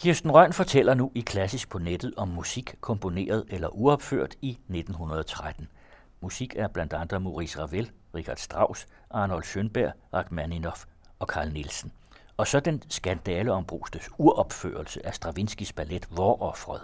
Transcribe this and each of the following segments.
Kirsten Røn fortæller nu i Klassisk på nettet om musik komponeret eller uopført i 1913. Musik er blandt andre Maurice Ravel, Richard Strauss, Arnold Schönberg, Rachmaninoff og Carl Nielsen. Og så den skandale om Brustes uropførelse af Stravinskis ballet Voroffret.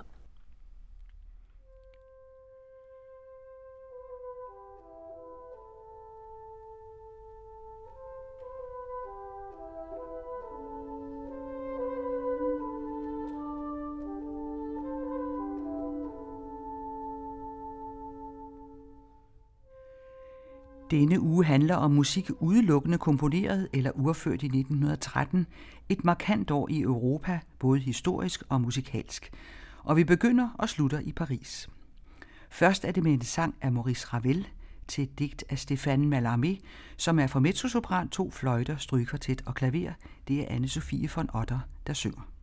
Denne uge handler om musik udelukkende komponeret eller urført i 1913, et markant år i Europa, både historisk og musikalsk. Og vi begynder og slutter i Paris. Først er det med en sang af Maurice Ravel til et digt af Stéphane Mallarmé, som er for mezzosopran, to fløjter, strygkvartet og klaver. Det er anne Sofie von Otter, der synger.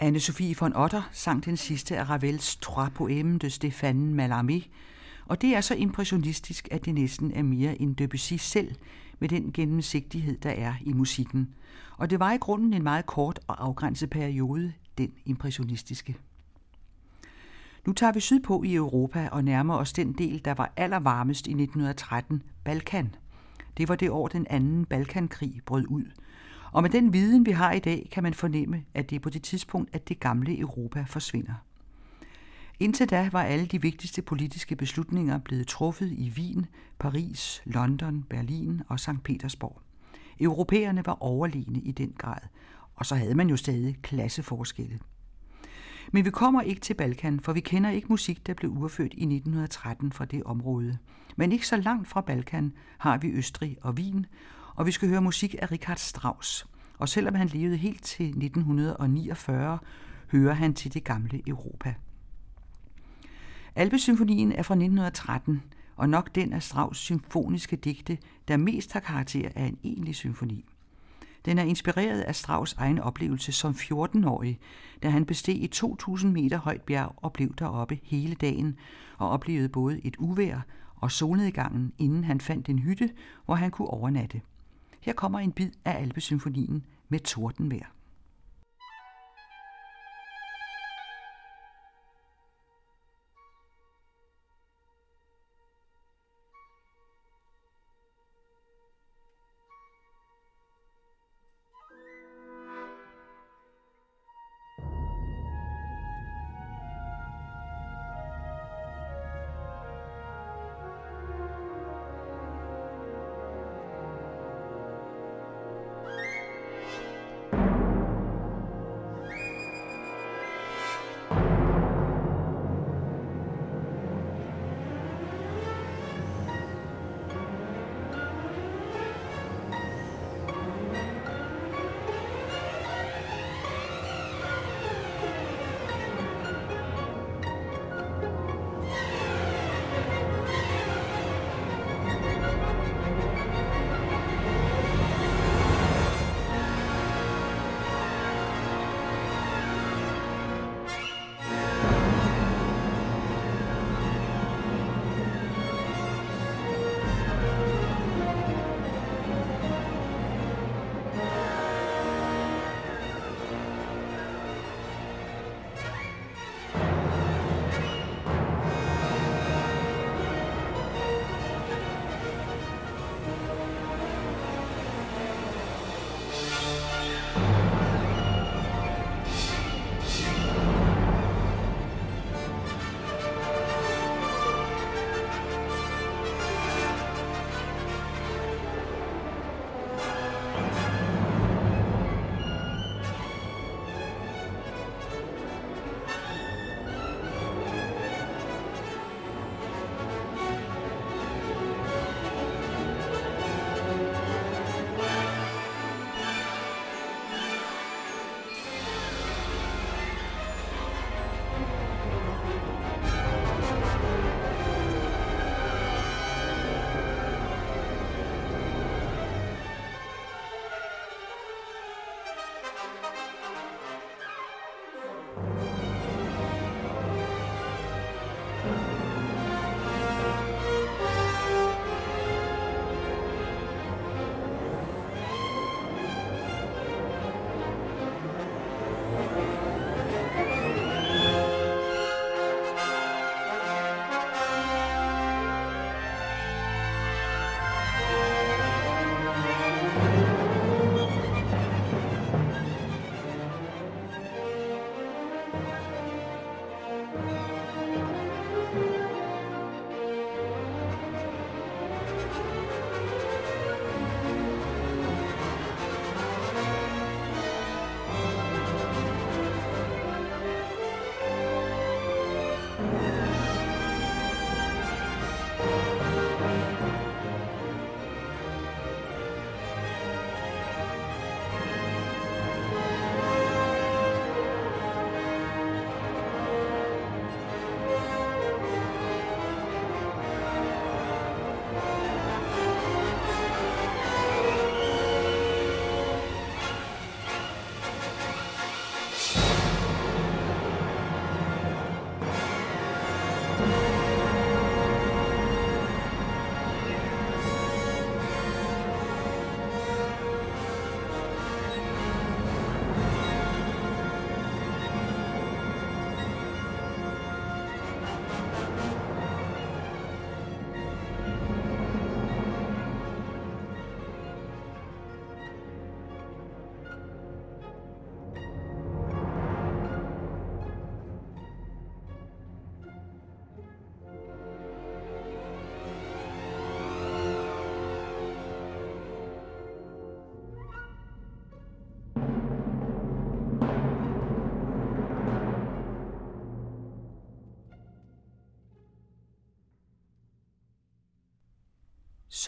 Anne-Sophie von Otter sang den sidste af Ravels Trois Poèmes de Stéphane Mallarmé, og det er så impressionistisk, at det næsten er mere end Debussy selv med den gennemsigtighed, der er i musikken. Og det var i grunden en meget kort og afgrænset periode, den impressionistiske. Nu tager vi sydpå i Europa og nærmer os den del, der var allervarmest i 1913, Balkan. Det var det år, den anden Balkankrig brød ud – og med den viden, vi har i dag, kan man fornemme, at det er på det tidspunkt, at det gamle Europa forsvinder. Indtil da var alle de vigtigste politiske beslutninger blevet truffet i Wien, Paris, London, Berlin og St. Petersborg. Europæerne var overlegne i den grad, og så havde man jo stadig klasseforskelle. Men vi kommer ikke til Balkan, for vi kender ikke musik, der blev udført i 1913 fra det område. Men ikke så langt fra Balkan har vi Østrig og Wien, og vi skal høre musik af Richard Strauss. Og selvom han levede helt til 1949, hører han til det gamle Europa. Alpesymfonien er fra 1913, og nok den af Strauss' symfoniske digte, der mest har karakter af en egentlig symfoni. Den er inspireret af Strauss' egen oplevelse som 14-årig, da han besteg et 2000 meter højt bjerg og blev deroppe hele dagen og oplevede både et uvær og solnedgangen, inden han fandt en hytte, hvor han kunne overnatte. Her kommer en bid af Alpesymfonien med tordenvejr.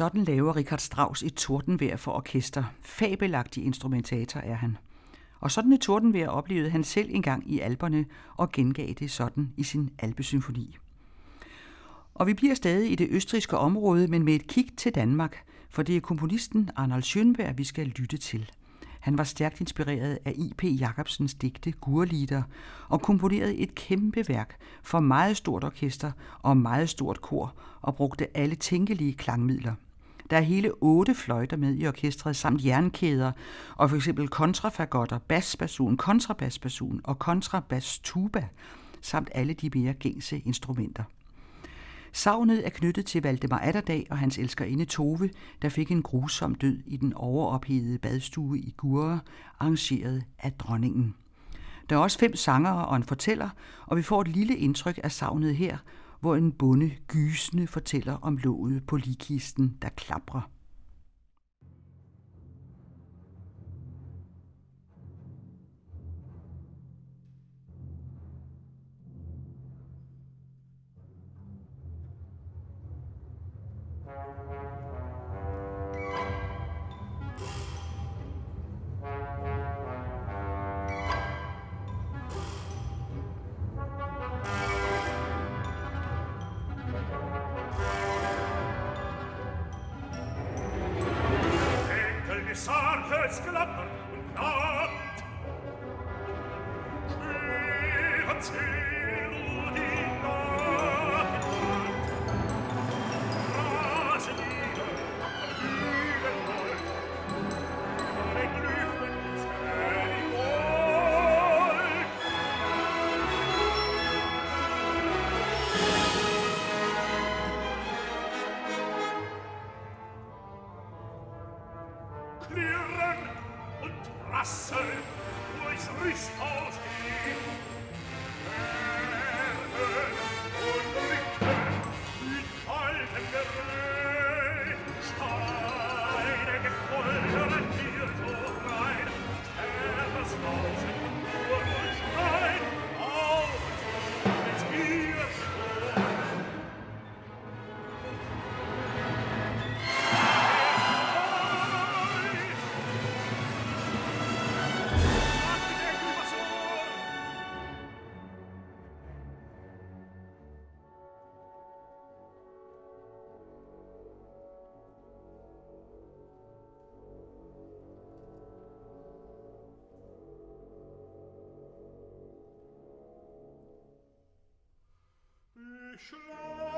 Sådan laver Richard Strauss et tordenvejr for orkester. Fabelagtig instrumentator er han. Og sådan et tordenvejr oplevede han selv engang i alberne og gengav det sådan i sin albesymfoni. Og vi bliver stadig i det østriske område, men med et kig til Danmark, for det er komponisten Arnold Schönberg, vi skal lytte til. Han var stærkt inspireret af I.P. Jacobsens digte Gurlider og komponerede et kæmpe værk for meget stort orkester og meget stort kor og brugte alle tænkelige klangmidler. Der er hele otte fløjter med i orkestret samt jernkæder og for eksempel kontrafagotter, basbasun, kontrabasbasun og kontrabas-tuba samt alle de mere gængse instrumenter. Savnet er knyttet til Valdemar Atterdag og hans elskerinde Tove, der fik en grusom død i den overophedede badstue i Gurre, arrangeret af dronningen. Der er også fem sangere og en fortæller, og vi får et lille indtryk af savnet her, hvor en bonde gysende fortæller om låget på likisten, der Herz gelassen. Schloss.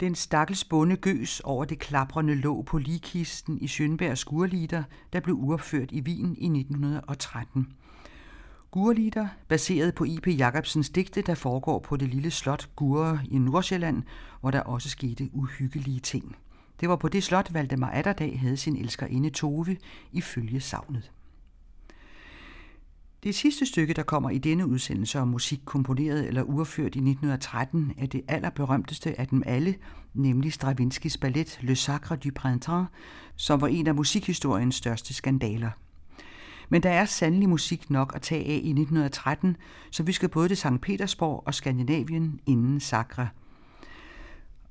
Den stakkels bonde gøs over det klaprende låg på ligkisten i Schönbergs Gurlider, der blev uopført i Wien i 1913. Gurlider, baseret på I.P. Jacobsens digte, der foregår på det lille slot Gurre i Nordsjælland, hvor der også skete uhyggelige ting. Det var på det slot, Valdemar Atterdag havde sin elskerinde Tove ifølge savnet. Det sidste stykke, der kommer i denne udsendelse om musik komponeret eller urført i 1913, er det allerberømteste af dem alle, nemlig Stravinskis ballet Le Sacre du Printemps, som var en af musikhistoriens største skandaler. Men der er sandelig musik nok at tage af i 1913, så vi skal både til St. Petersborg og Skandinavien inden Sacre.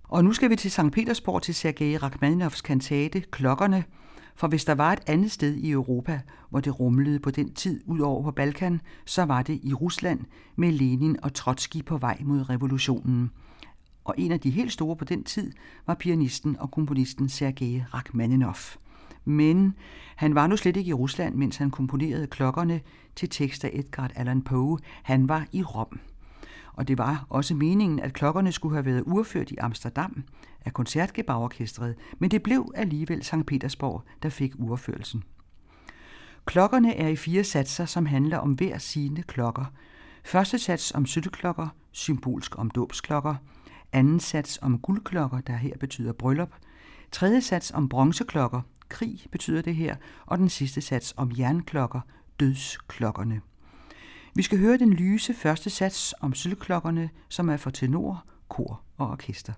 Og nu skal vi til St. Petersborg til Sergej Rachmaninovs kantate Klokkerne, for hvis der var et andet sted i Europa, hvor det rumlede på den tid ud over på Balkan, så var det i Rusland med Lenin og Trotsky på vej mod revolutionen. Og en af de helt store på den tid var pianisten og komponisten Sergej Rachmaninoff. Men han var nu slet ikke i Rusland, mens han komponerede klokkerne til tekster af Edgar Allan Poe. Han var i Rom. Og det var også meningen, at klokkerne skulle have været urført i Amsterdam af koncertgebauorkestret, men det blev alligevel St. Petersborg, der fik urførelsen. Klokkerne er i fire satser, som handler om hver sine klokker. Første sats om sølvklokker, symbolsk om dåbsklokker. Anden sats om guldklokker, der her betyder bryllup. Tredje sats om bronzeklokker, krig betyder det her. Og den sidste sats om jernklokker, dødsklokkerne. Vi skal høre den lyse første sats om sølvklokkerne, som er for tenor, kor og orkester.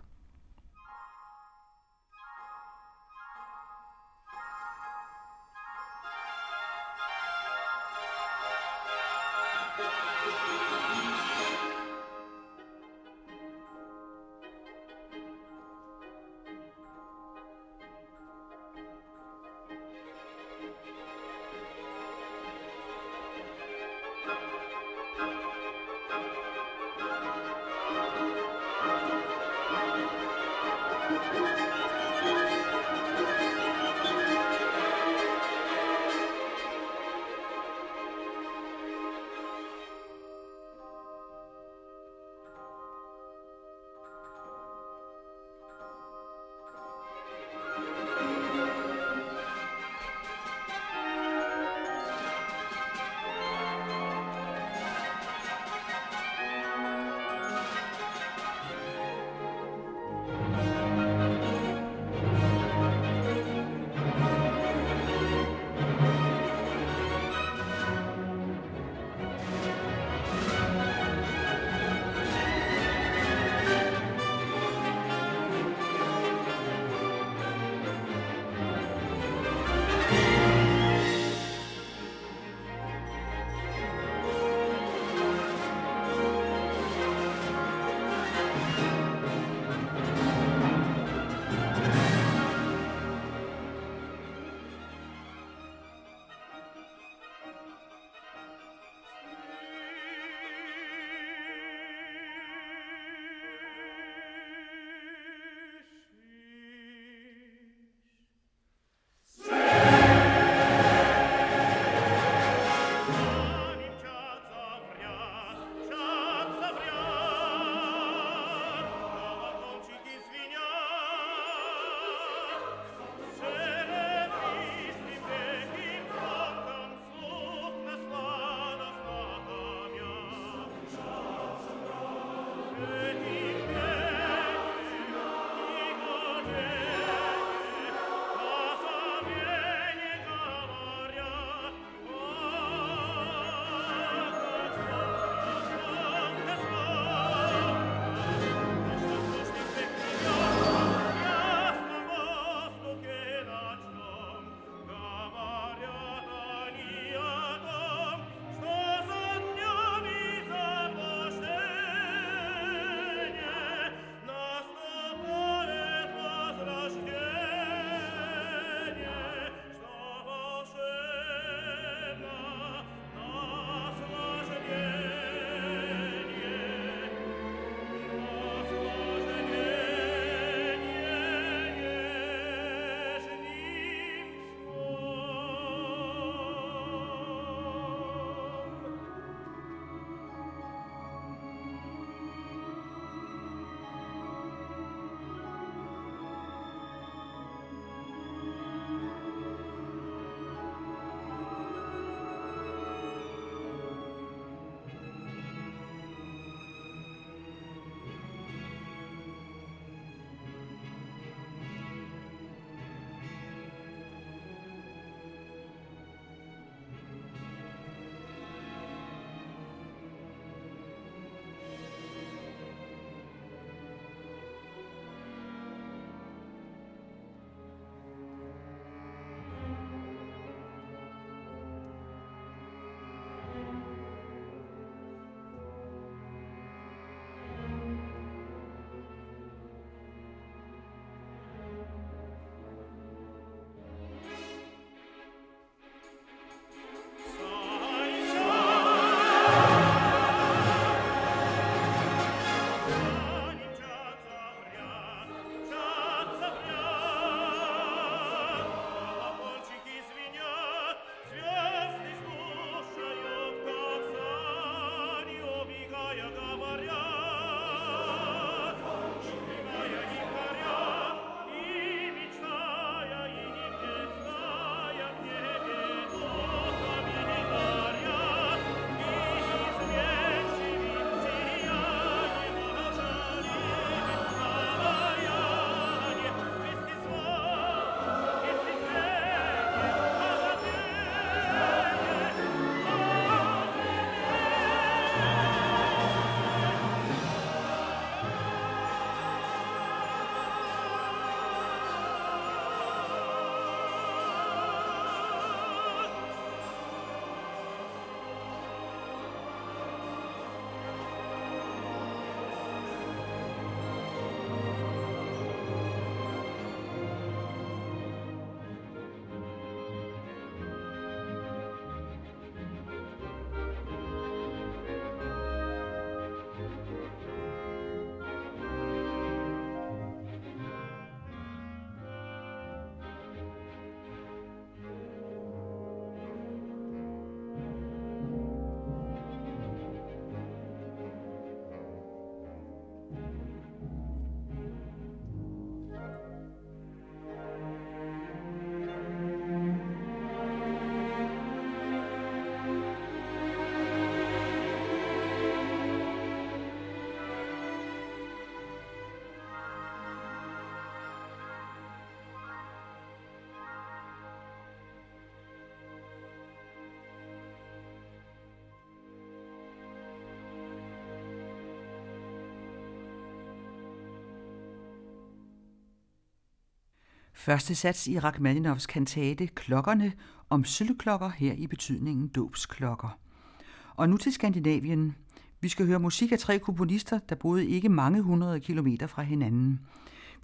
Første sats i Rachmaninoffs kantate Klokkerne om sølvklokker her i betydningen dåbsklokker. Og nu til Skandinavien. Vi skal høre musik af tre komponister, der boede ikke mange hundrede kilometer fra hinanden.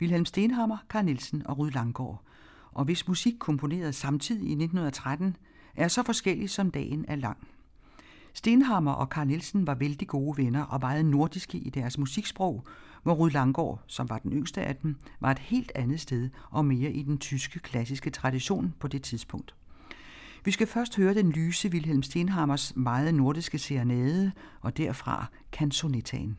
Wilhelm Stenhammer, Carl Nielsen og Rud Langgaard. Og hvis musik komponeret samtidig i 1913 er så forskellig som dagen er lang. Stenhammer og Carl Nielsen var vældig gode venner og meget nordiske i deres musiksprog, hvor Rud Langgaard, som var den yngste af dem, var et helt andet sted og mere i den tyske klassiske tradition på det tidspunkt. Vi skal først høre den lyse Wilhelm Stenhammers meget nordiske serenade, og derfra canzonettaen.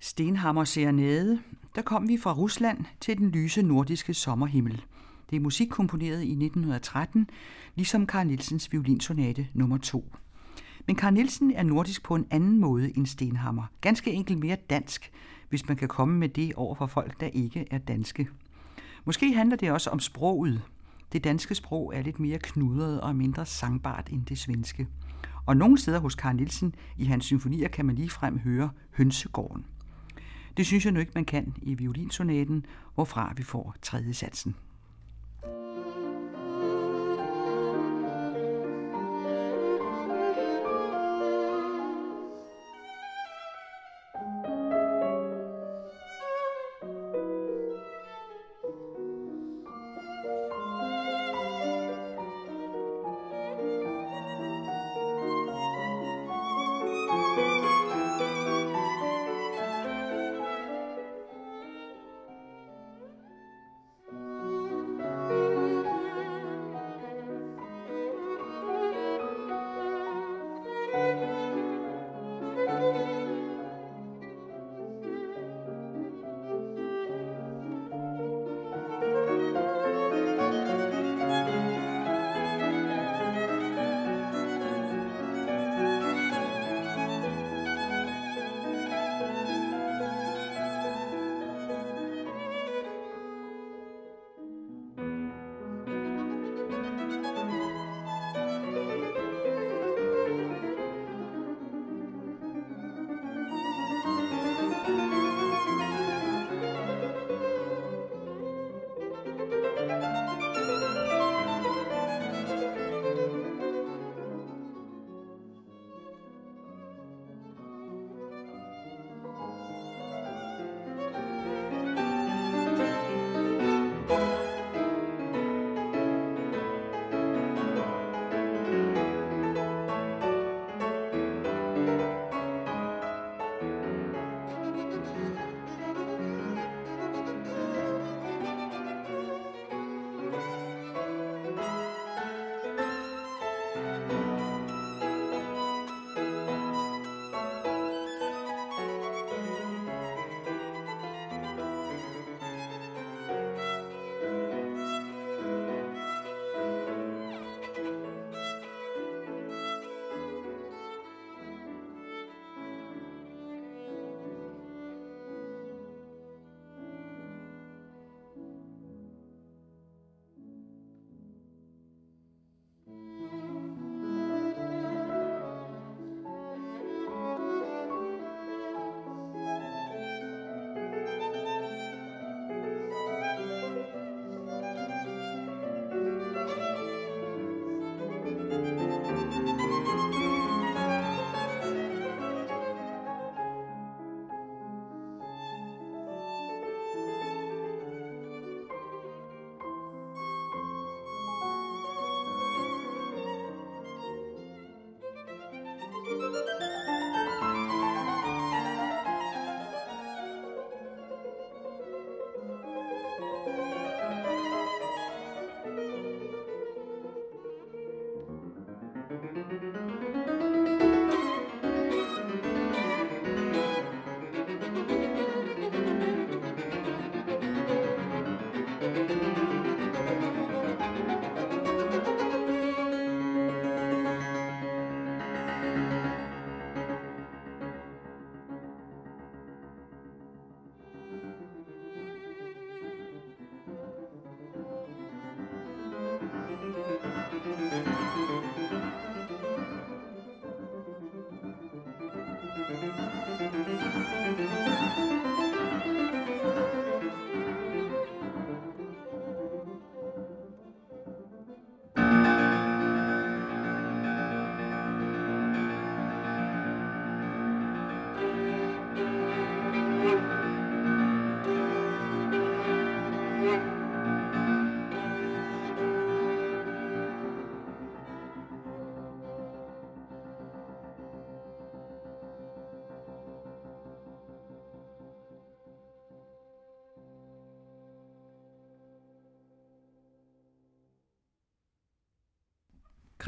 Stenhammer Serenade, der kom vi fra Rusland til den lyse nordiske sommerhimmel. Det er musik komponeret i 1913, ligesom Carl Nielsens violinsonate nummer 2. Men Carl Nielsen er nordisk på en anden måde end Stenhammer. Ganske enkelt mere dansk, hvis man kan komme med det over for folk, der ikke er danske. Måske handler det også om sproget. Det danske sprog er lidt mere knudret og mindre sangbart end det svenske. Og nogle steder hos Carl Nielsen i hans symfonier kan man ligefrem høre hønsegården. Det synes jeg nu ikke, man kan i violinsonaten, hvorfra vi får tredje satsen.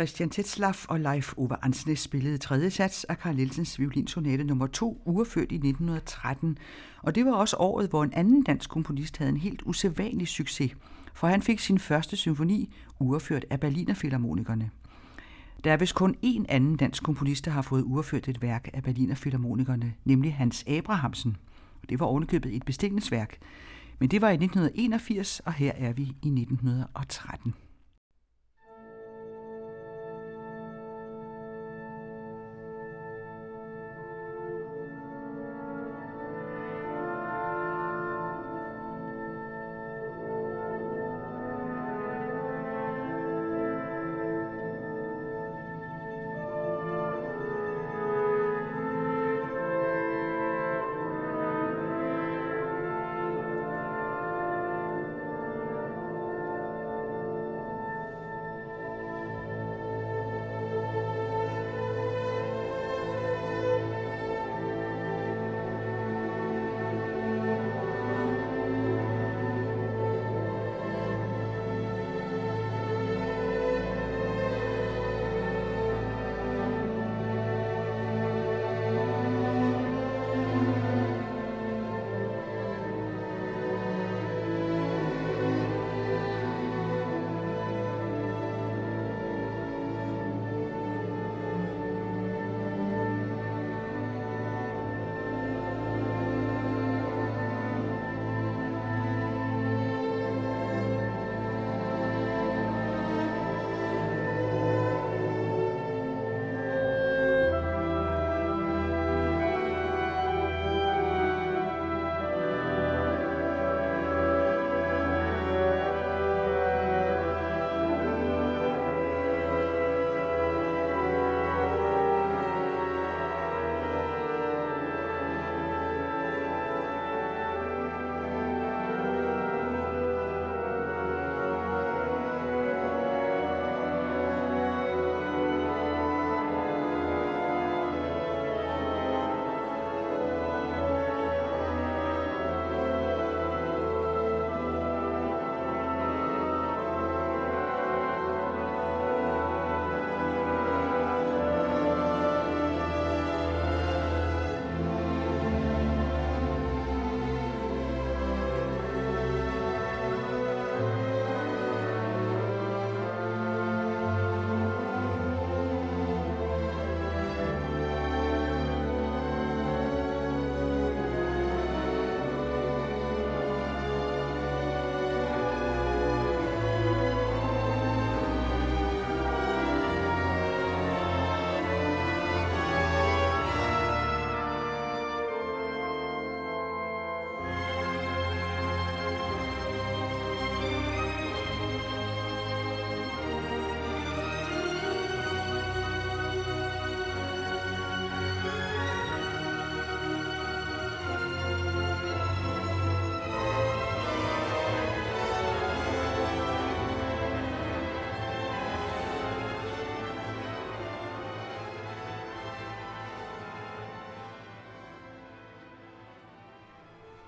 Christian Tetzlaff og Leif Ove Ansnes spillede tredje sats af Carl Nielsens violinsonate nummer 2, ureført i 1913. Og det var også året, hvor en anden dansk komponist havde en helt usædvanlig succes, for han fik sin første symfoni ureført af Berlinerfilharmonikerne. Der er vist kun én anden dansk komponist, der har fået ureført et værk af Berlinerfilharmonikerne, nemlig Hans Abrahamsen. Det var ovenikøbet et bestillingsværk, men det var i 1981, og her er vi i 1913.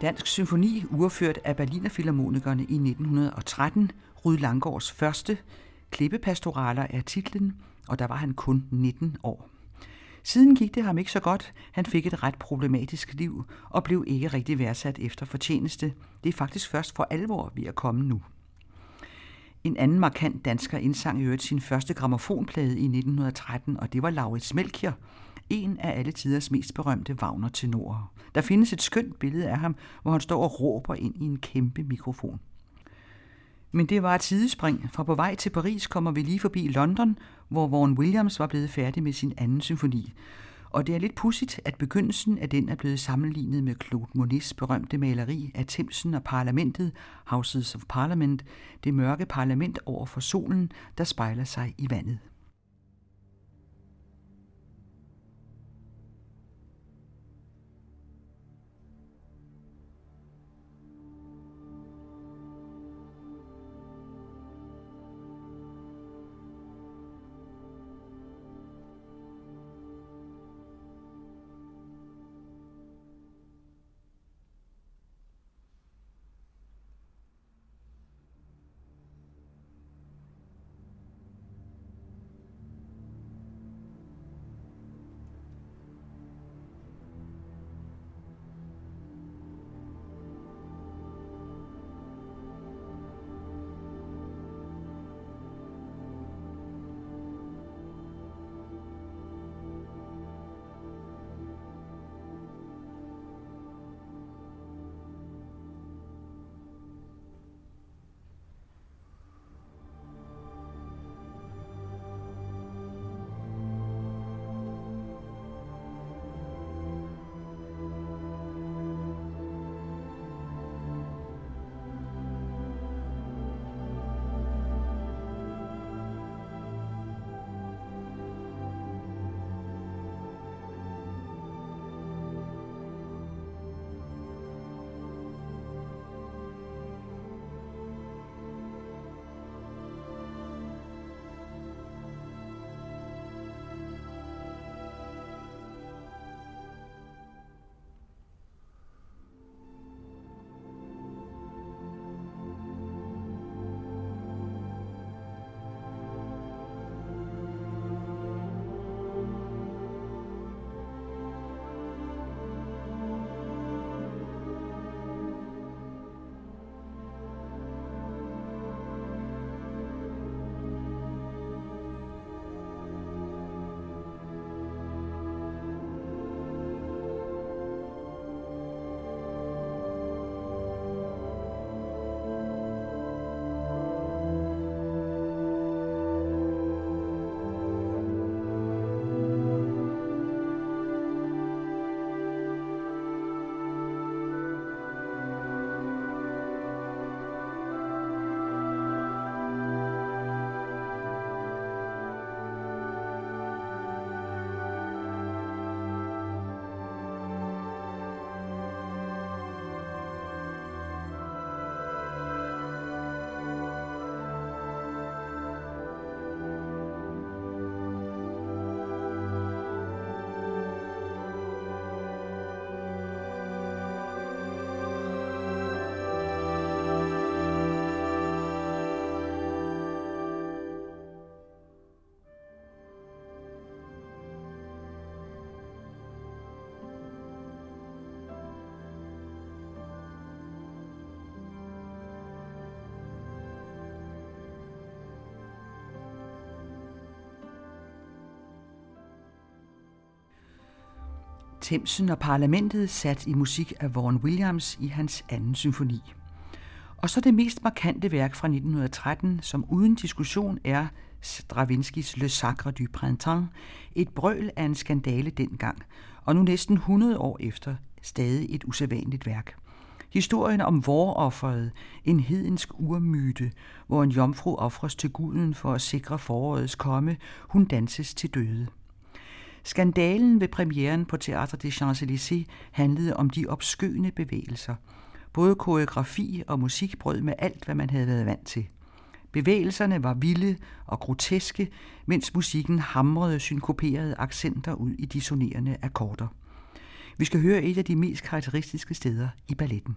Dansk Symfoni, urført af Berliner Philharmonikerne i 1913, Ryd Langgaards første. Klippepastoraler er titlen, og der var han kun 19 år. Siden gik det ham ikke så godt. Han fik et ret problematisk liv og blev ikke rigtig værdsat efter fortjeneste. Det er faktisk først for alvor ved at komme nu. En anden markant dansker indsang i øvrigt sin første gramofonplade i 1913, og det var Laurits Melchior, en af alle tiders mest berømte Wagner-tenorer. Der findes et skønt billede af ham, hvor han står og råber ind i en kæmpe mikrofon. Men det var et sidespring, for på vej til Paris kommer vi lige forbi London, hvor Vaughan Williams var blevet færdig med sin anden symfoni. Og det er lidt pudsigt, at begyndelsen af den er blevet sammenlignet med Claude Monets berømte maleri af Thamesen og parlamentet, Houses of Parliament, det mørke parlament over for solen, der spejler sig i vandet. Themsen og parlamentet sat i musik af Vaughan Williams i hans anden symfoni. Og så det mest markante værk fra 1913, som uden diskussion er Stravinskis Le Sacre du Printemps, et brøl af en skandale dengang, og nu næsten 100 år efter stadig et usædvanligt værk. Historien om vorofferet, en hedensk urmyte, hvor en jomfru ofres til guden for at sikre forårets komme, hun danses til døde. Skandalen ved premieren på Théâtre des Champs-Élysées handlede om de obskøne bevægelser. Både koreografi og musik brød med alt, hvad man havde været vant til. Bevægelserne var vilde og groteske, mens musikken hamrede synkoperede accenter ud i dissonerende akkorder. Vi skal høre et af de mest karakteristiske steder i balletten.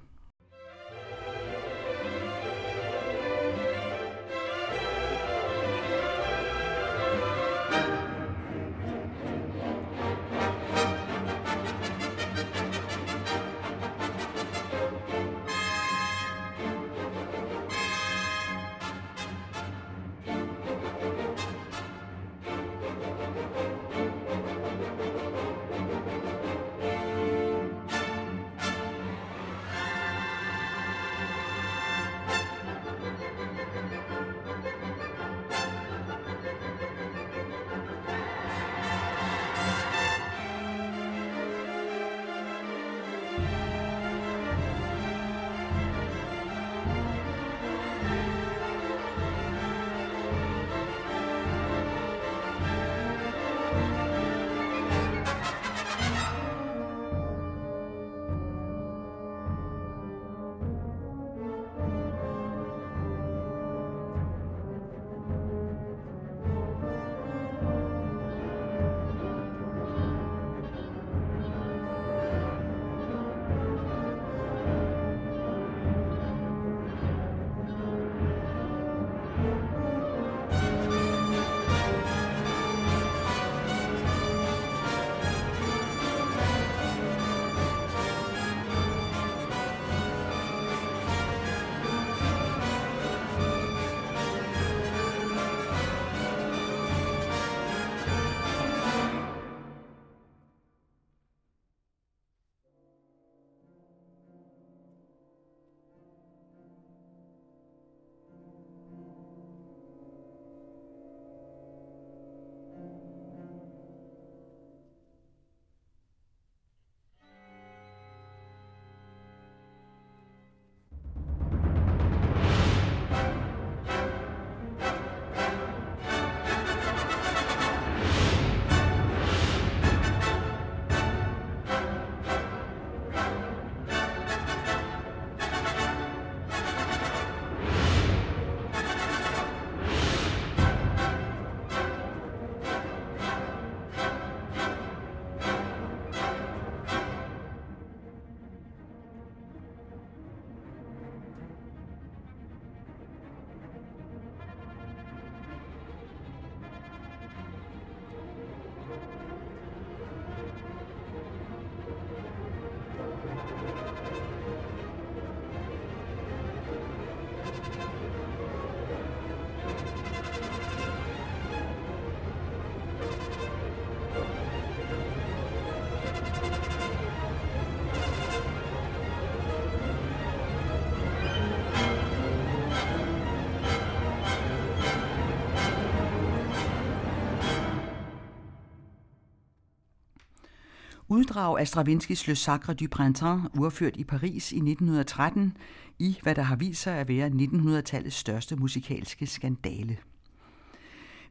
Uddrag af Stravinskis Le Sacre du Printemps, urført i Paris i 1913, i hvad der har vist sig at være 1900-tallets største musikalske skandale.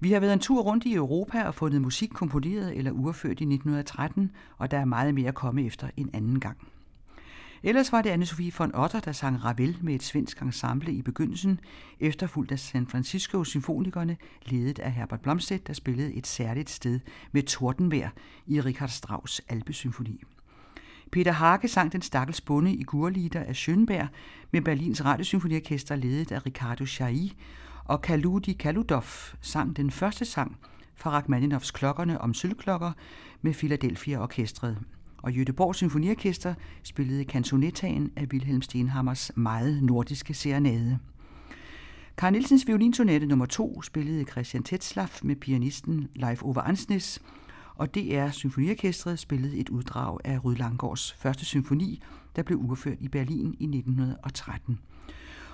Vi har været en tur rundt i Europa og fundet musik komponeret eller urført i 1913, og der er meget mere at komme efter en anden gang. Ellers var det Anne-Sophie von Otter, der sang Ravel med et svensk ensemble i begyndelsen, efterfulgt af San Francisco Symfonikerne, ledet af Herbert Blomstedt, der spillede et særligt sted med tordenvejr i Richard Strauss' Alpesymfoni. Peter Hake sang den stakkels bonde i Gurlider af Schönberg med Berlins Radiosymfoniorkester ledet af Ricardo Chailly, og Kaludi Kaludov sang den første sang fra Rachmaninoffs Klokkerne om sølvklokker med Philadelphia Orkestret og Jødeborg Symfoniorkester spillede kantonettaen af Wilhelm Stenhammers meget nordiske serenade. Karl Nielsens violinsonate nummer 2 spillede Christian Tetzlaff med pianisten Leif Ove Ansnes, og DR Symfoniorkestret spillede et uddrag af Rydlangårds første symfoni, der blev udført i Berlin i 1913.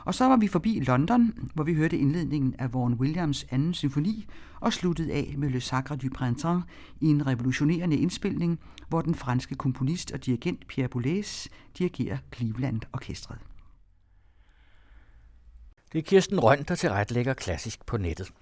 Og så var vi forbi London, hvor vi hørte indledningen af Vaughan Williams anden symfoni og sluttede af med Le Sacre du Printemps i en revolutionerende indspilning, hvor den franske komponist og dirigent Pierre Boulez dirigerer Cleveland Orkestret. Det er Kirsten Røn, der tilrettelægger klassisk på nettet.